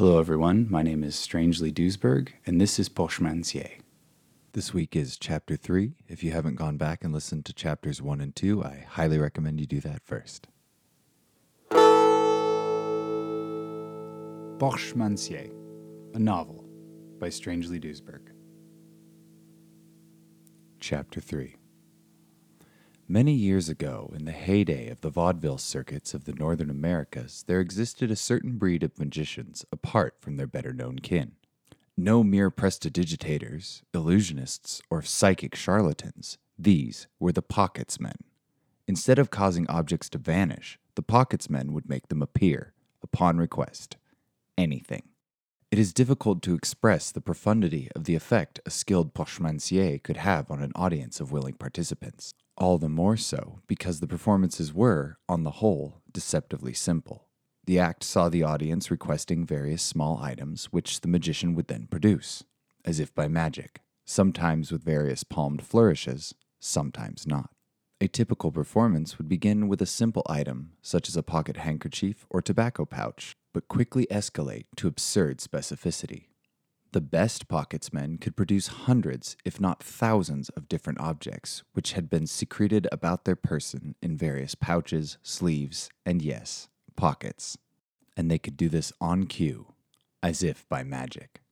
Hello, everyone. My name is Strangely Duesberg, and this is Pochemancier. This week is chapter three. If you haven't gone back and listened to chapters one and two, I highly recommend you do that first. Pochemancier, a novel by Strangely Duesberg. Chapter 3 Many years ago, in the heyday of the vaudeville circuits of the Northern Americas, there existed a certain breed of magicians apart from their better known kin. No mere prestidigitators, illusionists, or psychic charlatans. These were the pockets men. Instead of causing objects to vanish, the pockets men would make them appear, upon request. Anything. It is difficult to express the profundity of the effect a skilled pochemancier could have on an audience of willing participants. All the more so because the performances were, on the whole, deceptively simple. The act saw the audience requesting various small items, which the magician would then produce, as if by magic, sometimes with various palmed flourishes, sometimes not. A typical performance would begin with a simple item, such as a pocket handkerchief or tobacco pouch, but quickly escalate to absurd specificity. The best pocketsmen could produce hundreds, if not thousands, of different objects, which had been secreted about their person in various pouches, sleeves, and yes, pockets. And they could do this on cue, as if by magic.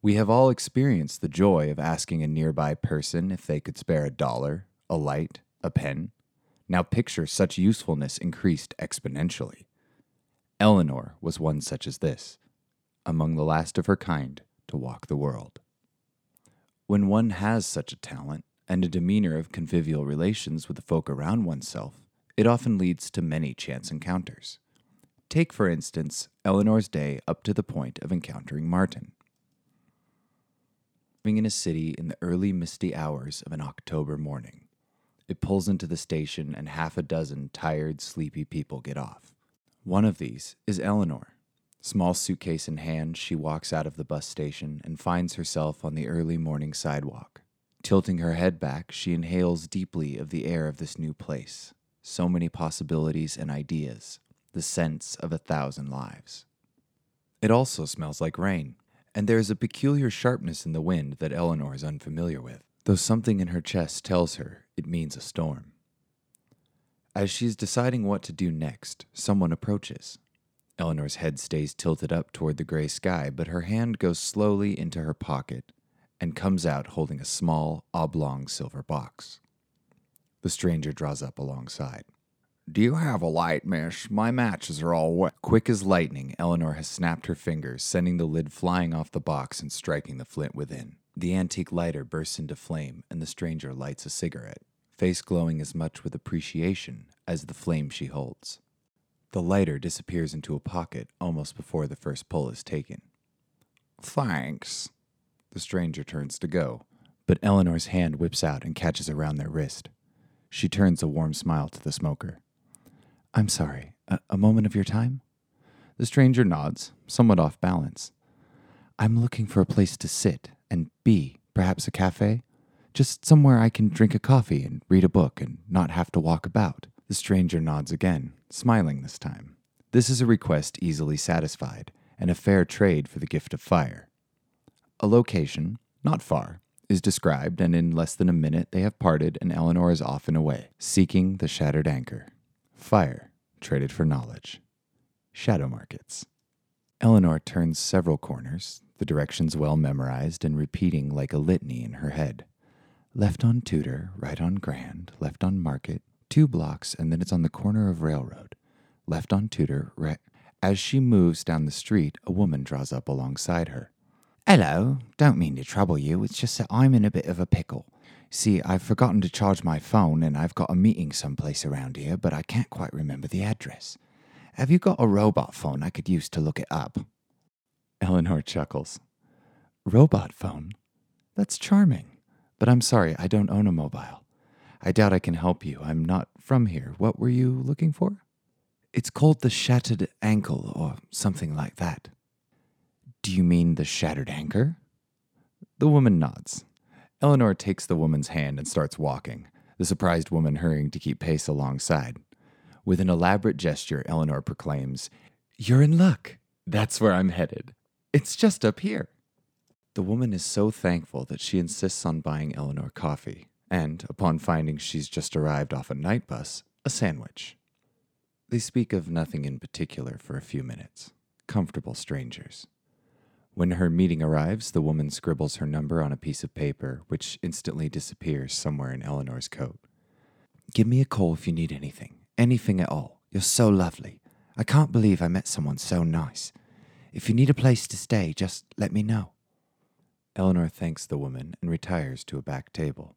We have all experienced the joy of asking a nearby person if they could spare a dollar, a light, a pen. Now picture such usefulness increased exponentially. Eleanor was one such as this, among the last of her kind to walk the world. When one has such a talent and a demeanor of convivial relations with the folk around oneself, it often leads to many chance encounters. Take, for instance, Eleanor's day up to the point of encountering Martin. Living in a city in the early misty hours of an October morning, it pulls into the station and half a dozen tired, sleepy people get off. One of these is Eleanor. Small suitcase in hand, she walks out of the bus station and finds herself on the early morning sidewalk. Tilting her head back, she inhales deeply of the air of this new place. So many possibilities and ideas, the sense of a thousand lives. It also smells like rain, and there is a peculiar sharpness in the wind that Eleanor is unfamiliar with, though something in her chest tells her it means a storm. As she's deciding what to do next, someone approaches. Eleanor's head stays tilted up toward the gray sky, but her hand goes slowly into her pocket and comes out holding a small, oblong silver box. The stranger draws up alongside. Do you have a light, miss? My matches are all wet. Quick as lightning, Eleanor has snapped her fingers, sending the lid flying off the box and striking the flint within. The antique lighter bursts into flame, and the stranger lights a cigarette, face glowing as much with appreciation as the flame she holds. The lighter disappears into a pocket almost before the first pull is taken. Thanks. The stranger turns to go, but Eleanor's hand whips out and catches around their wrist. She turns a warm smile to the smoker. I'm sorry, a, a moment of your time? The stranger nods, somewhat off balance. I'm looking for a place to sit and be, perhaps a cafe. Just somewhere I can drink a coffee and read a book and not have to walk about. The stranger nods again, smiling this time. This is a request easily satisfied, and a fair trade for the gift of fire. A location, not far, is described, and in less than a minute they have parted, and Eleanor is off and away, seeking the shattered anchor. Fire, traded for knowledge. Shadow markets. Eleanor turns several corners, the directions well memorized and repeating like a litany in her head. Left on Tudor, right on Grand, left on Market, two blocks, and then it's on the corner of Railroad. Left on Tudor, right. As she moves down the street, a woman draws up alongside her. Hello, don't mean to trouble you, it's just that I'm in a bit of a pickle. See, I've forgotten to charge my phone and I've got a meeting someplace around here, but I can't quite remember the address. Have you got a robot phone I could use to look it up? Eleanor chuckles. Robot phone? That's charming. But I'm sorry, I don't own a mobile. I doubt I can help you. I'm not from here. What were you looking for? It's called the Shattered Ankle or something like that. Do you mean the Shattered Anchor? The woman nods. Eleanor takes the woman's hand and starts walking, the surprised woman hurrying to keep pace alongside. With an elaborate gesture, Eleanor proclaims, You're in luck. That's where I'm headed. It's just up here. The woman is so thankful that she insists on buying Eleanor coffee, and, upon finding she's just arrived off a night bus, a sandwich. They speak of nothing in particular for a few minutes, comfortable strangers. When her meeting arrives, the woman scribbles her number on a piece of paper, which instantly disappears somewhere in Eleanor's coat. Give me a call if you need anything, anything at all. You're so lovely. I can't believe I met someone so nice. If you need a place to stay, just let me know. Eleanor thanks the woman and retires to a back table.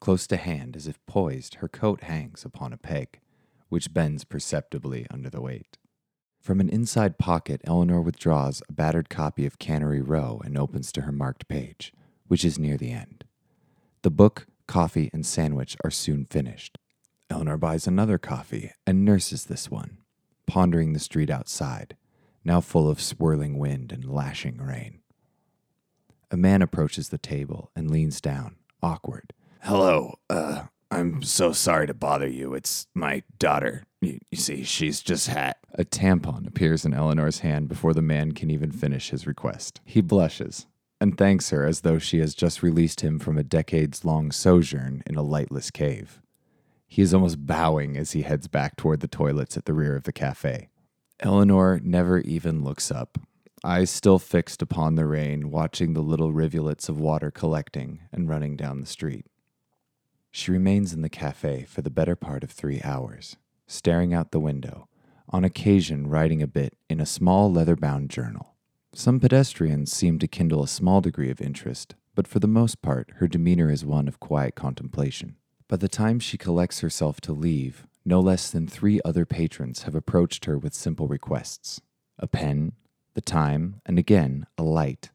Close to hand, as if poised, her coat hangs upon a peg, which bends perceptibly under the weight. From an inside pocket, Eleanor withdraws a battered copy of Cannery Row and opens to her marked page, which is near the end. The book, coffee, and sandwich are soon finished. Eleanor buys another coffee and nurses this one pondering the street outside, now full of swirling wind and lashing rain. A man approaches the table and leans down, awkward. Hello, uh, I'm so sorry to bother you. It's my daughter. You, you see, she's just had. A tampon appears in Eleanor's hand before the man can even finish his request. He blushes and thanks her as though she has just released him from a decades long sojourn in a lightless cave. He is almost bowing as he heads back toward the toilets at the rear of the cafe. Eleanor never even looks up, eyes still fixed upon the rain, watching the little rivulets of water collecting and running down the street. She remains in the cafe for the better part of three hours, staring out the window, on occasion writing a bit in a small leather bound journal. Some pedestrians seem to kindle a small degree of interest, but for the most part, her demeanor is one of quiet contemplation. By the time she collects herself to leave, no less than three other patrons have approached her with simple requests a pen, the time, and again, a light.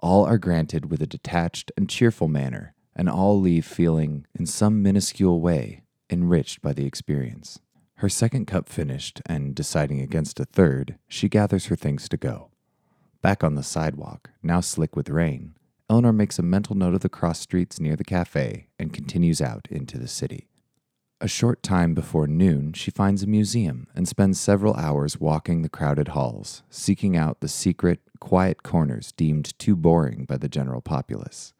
All are granted with a detached and cheerful manner, and all leave feeling, in some minuscule way, enriched by the experience. Her second cup finished, and deciding against a third, she gathers her things to go. Back on the sidewalk, now slick with rain, Eleanor makes a mental note of the cross streets near the cafe and continues out into the city. A short time before noon, she finds a museum and spends several hours walking the crowded halls, seeking out the secret, quiet corners deemed too boring by the general populace.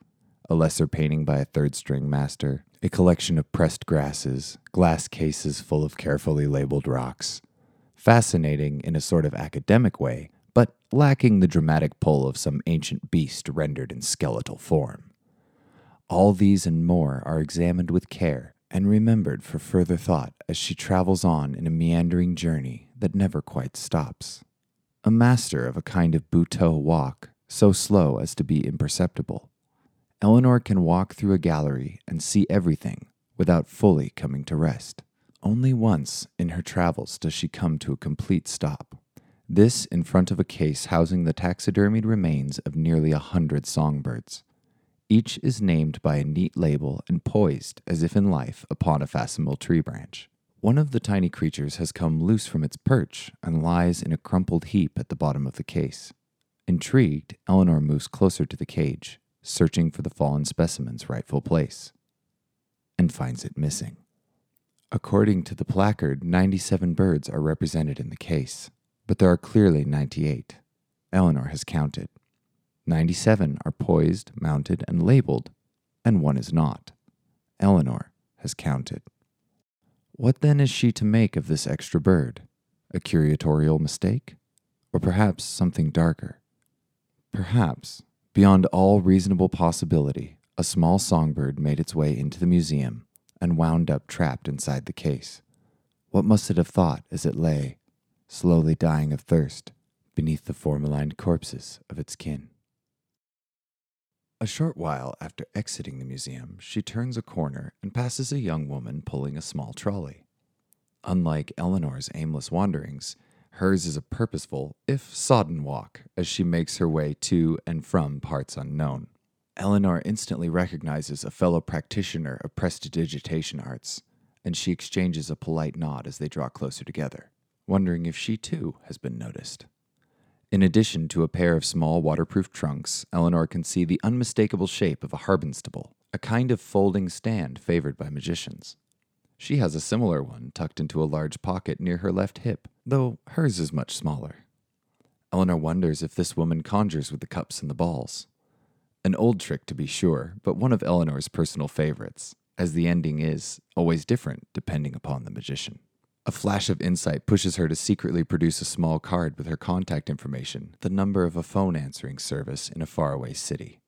A lesser painting by a third string master, a collection of pressed grasses, glass cases full of carefully labeled rocks. Fascinating in a sort of academic way, but lacking the dramatic pull of some ancient beast rendered in skeletal form. All these and more are examined with care and remembered for further thought as she travels on in a meandering journey that never quite stops. A master of a kind of Butoh walk, so slow as to be imperceptible. Eleanor can walk through a gallery and see everything without fully coming to rest. Only once in her travels does she come to a complete stop. This in front of a case housing the taxidermied remains of nearly a hundred songbirds. Each is named by a neat label and poised, as if in life, upon a facsimile tree branch. One of the tiny creatures has come loose from its perch and lies in a crumpled heap at the bottom of the case. Intrigued, Eleanor moves closer to the cage, searching for the fallen specimen's rightful place, and finds it missing. According to the placard, 97 birds are represented in the case, but there are clearly 98. Eleanor has counted. 97 are poised, mounted, and labeled, and one is not. Eleanor has counted. What then is she to make of this extra bird? A curatorial mistake? Or perhaps something darker? Perhaps, beyond all reasonable possibility, a small songbird made its way into the museum and wound up trapped inside the case. What must it have thought as it lay, slowly dying of thirst, beneath the formalined corpses of its kin. A short while after exiting the museum, she turns a corner and passes a young woman pulling a small trolley. Unlike Eleanor's aimless wanderings, hers is a purposeful, if sodden walk as she makes her way to and from parts unknown. Eleanor instantly recognizes a fellow practitioner of prestidigitation arts, and she exchanges a polite nod as they draw closer together wondering if she too has been noticed. In addition to a pair of small waterproof trunks, Eleanor can see the unmistakable shape of a harbinstable, a kind of folding stand favored by magicians. She has a similar one tucked into a large pocket near her left hip, though hers is much smaller. Eleanor wonders if this woman conjures with the cups and the balls. An old trick, to be sure, but one of Eleanor's personal favorites, as the ending is always different depending upon the magician. A flash of insight pushes her to secretly produce a small card with her contact information, the number of a phone answering service in a faraway city,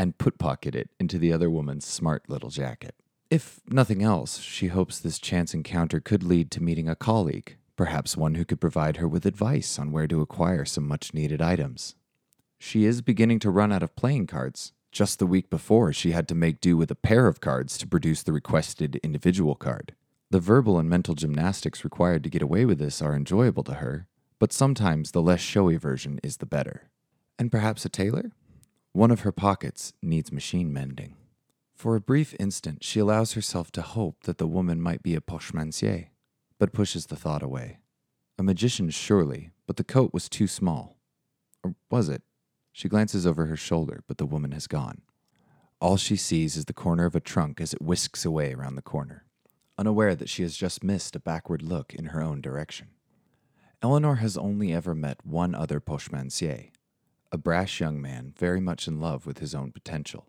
and put pocket it into the other woman's smart little jacket. If nothing else, she hopes this chance encounter could lead to meeting a colleague, perhaps one who could provide her with advice on where to acquire some much needed items. She is beginning to run out of playing cards. Just the week before, she had to make do with a pair of cards to produce the requested individual card. The verbal and mental gymnastics required to get away with this are enjoyable to her, but sometimes the less showy version is the better. And perhaps a tailor? One of her pockets needs machine mending. For a brief instant, she allows herself to hope that the woman might be a pochemancier, but pushes the thought away. A magician, surely, but the coat was too small. Or was it? She glances over her shoulder, but the woman has gone. All she sees is the corner of a trunk as it whisks away around the corner unaware that she has just missed a backward look in her own direction. Eleanor has only ever met one other pochemancier, a brash young man very much in love with his own potential.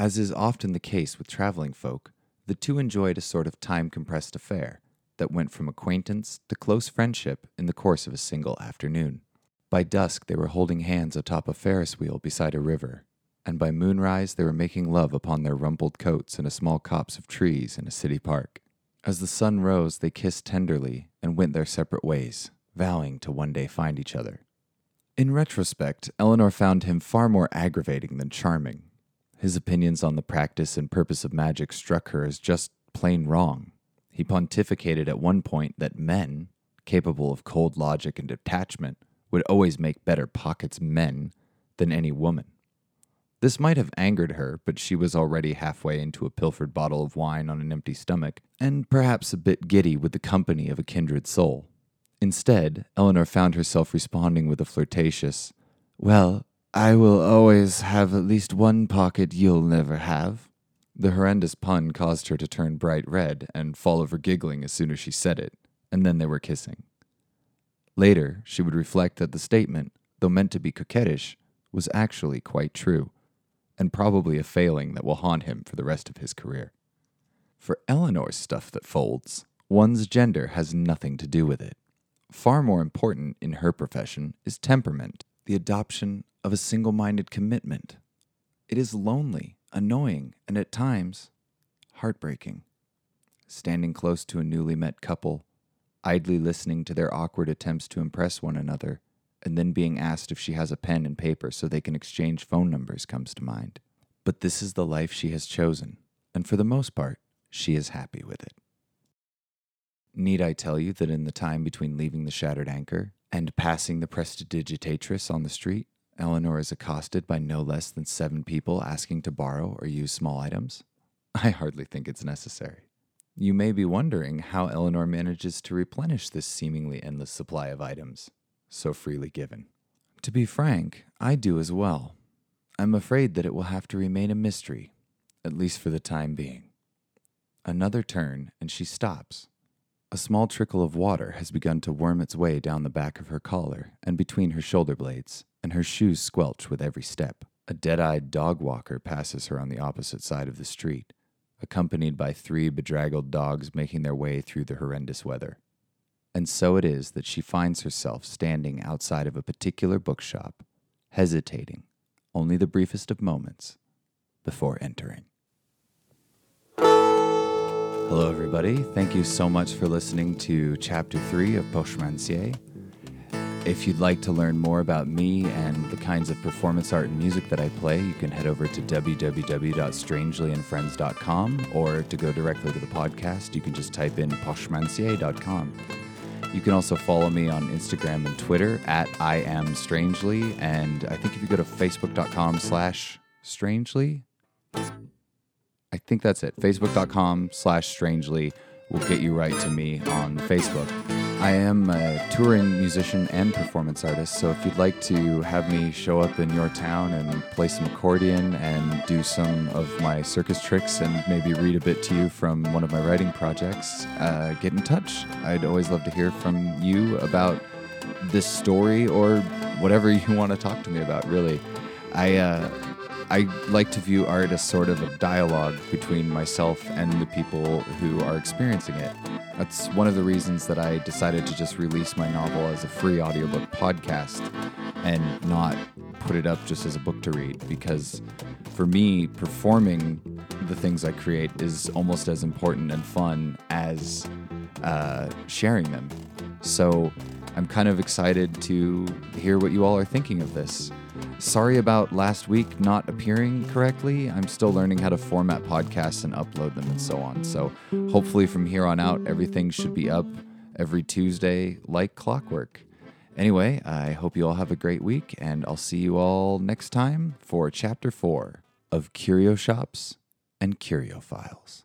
As is often the case with traveling folk, the two enjoyed a sort of time compressed affair that went from acquaintance to close friendship in the course of a single afternoon. By dusk, they were holding hands atop a Ferris wheel beside a river, and by moonrise, they were making love upon their rumpled coats in a small copse of trees in a city park. As the sun rose, they kissed tenderly and went their separate ways, vowing to one day find each other. In retrospect, Eleanor found him far more aggravating than charming. His opinions on the practice and purpose of magic struck her as just plain wrong. He pontificated at one point that men, capable of cold logic and detachment, would always make better pockets men than any woman. This might have angered her, but she was already halfway into a pilfered bottle of wine on an empty stomach, and perhaps a bit giddy with the company of a kindred soul. Instead, Eleanor found herself responding with a flirtatious, Well, I will always have at least one pocket you'll never have. The horrendous pun caused her to turn bright red and fall over giggling as soon as she said it, and then they were kissing. Later, she would reflect that the statement, though meant to be coquettish, was actually quite true and probably a failing that will haunt him for the rest of his career. For Eleanor's stuff that folds, one's gender has nothing to do with it. Far more important in her profession is temperament, the adoption of a single minded commitment. It is lonely, annoying, and at times heartbreaking. Standing close to a newly met couple, idly listening to their awkward attempts to impress one another, and then being asked if she has a pen and paper so they can exchange phone numbers comes to mind. But this is the life she has chosen, and for the most part, she is happy with it. Need I tell you that in the time between leaving the shattered anchor and passing the prestidigitatrix on the street, Eleanor is accosted by no less than seven people asking to borrow or use small items? I hardly think it's necessary. You may be wondering how Eleanor manages to replenish this seemingly endless supply of items so freely given. To be frank, I do as well. I'm afraid that it will have to remain a mystery, at least for the time being. Another turn, and she stops. A small trickle of water has begun to worm its way down the back of her collar and between her shoulder blades, and her shoes squelch with every step. A dead eyed dog walker passes her on the opposite side of the street, accompanied by three bedraggled dogs making their way through the horrendous weather. And so it is that she finds herself standing outside of a particular bookshop, hesitating only the briefest of moments before entering. Hello, everybody. Thank you so much for listening to Chapter 3 of Pochemancier. If you'd like to learn more about me and the kinds of performance art and music that I play, you can head over to www.strangelyandfriends.com or to go directly to the podcast, you can just type in pochemancier.com. You can also follow me on Instagram and Twitter at I am strangely. And I think if you go to facebook.com slash strangely, I think that's it. Facebook.com slash strangely will get you right to me on Facebook. I am a touring musician and performance artist, so if you'd like to have me show up in your town and play some accordion and do some of my circus tricks and maybe read a bit to you from one of my writing projects, uh, get in touch. I'd always love to hear from you about this story or whatever you want to talk to me about. Really, I uh, I like to view art as sort of a dialogue between myself and the people who are experiencing it. That's one of the reasons that I decided to just release my novel as a free audiobook podcast and not put it up just as a book to read because for me, performing the things I create is almost as important and fun as uh, sharing them. So I'm kind of excited to hear what you all are thinking of this. Sorry about last week not appearing correctly. I'm still learning how to format podcasts and upload them and so on. So hopefully from here on out, everything should be up every Tuesday like clockwork. Anyway, I hope you all have a great week, and I'll see you all next time for Chapter 4 of Curio Shops and Curio Files.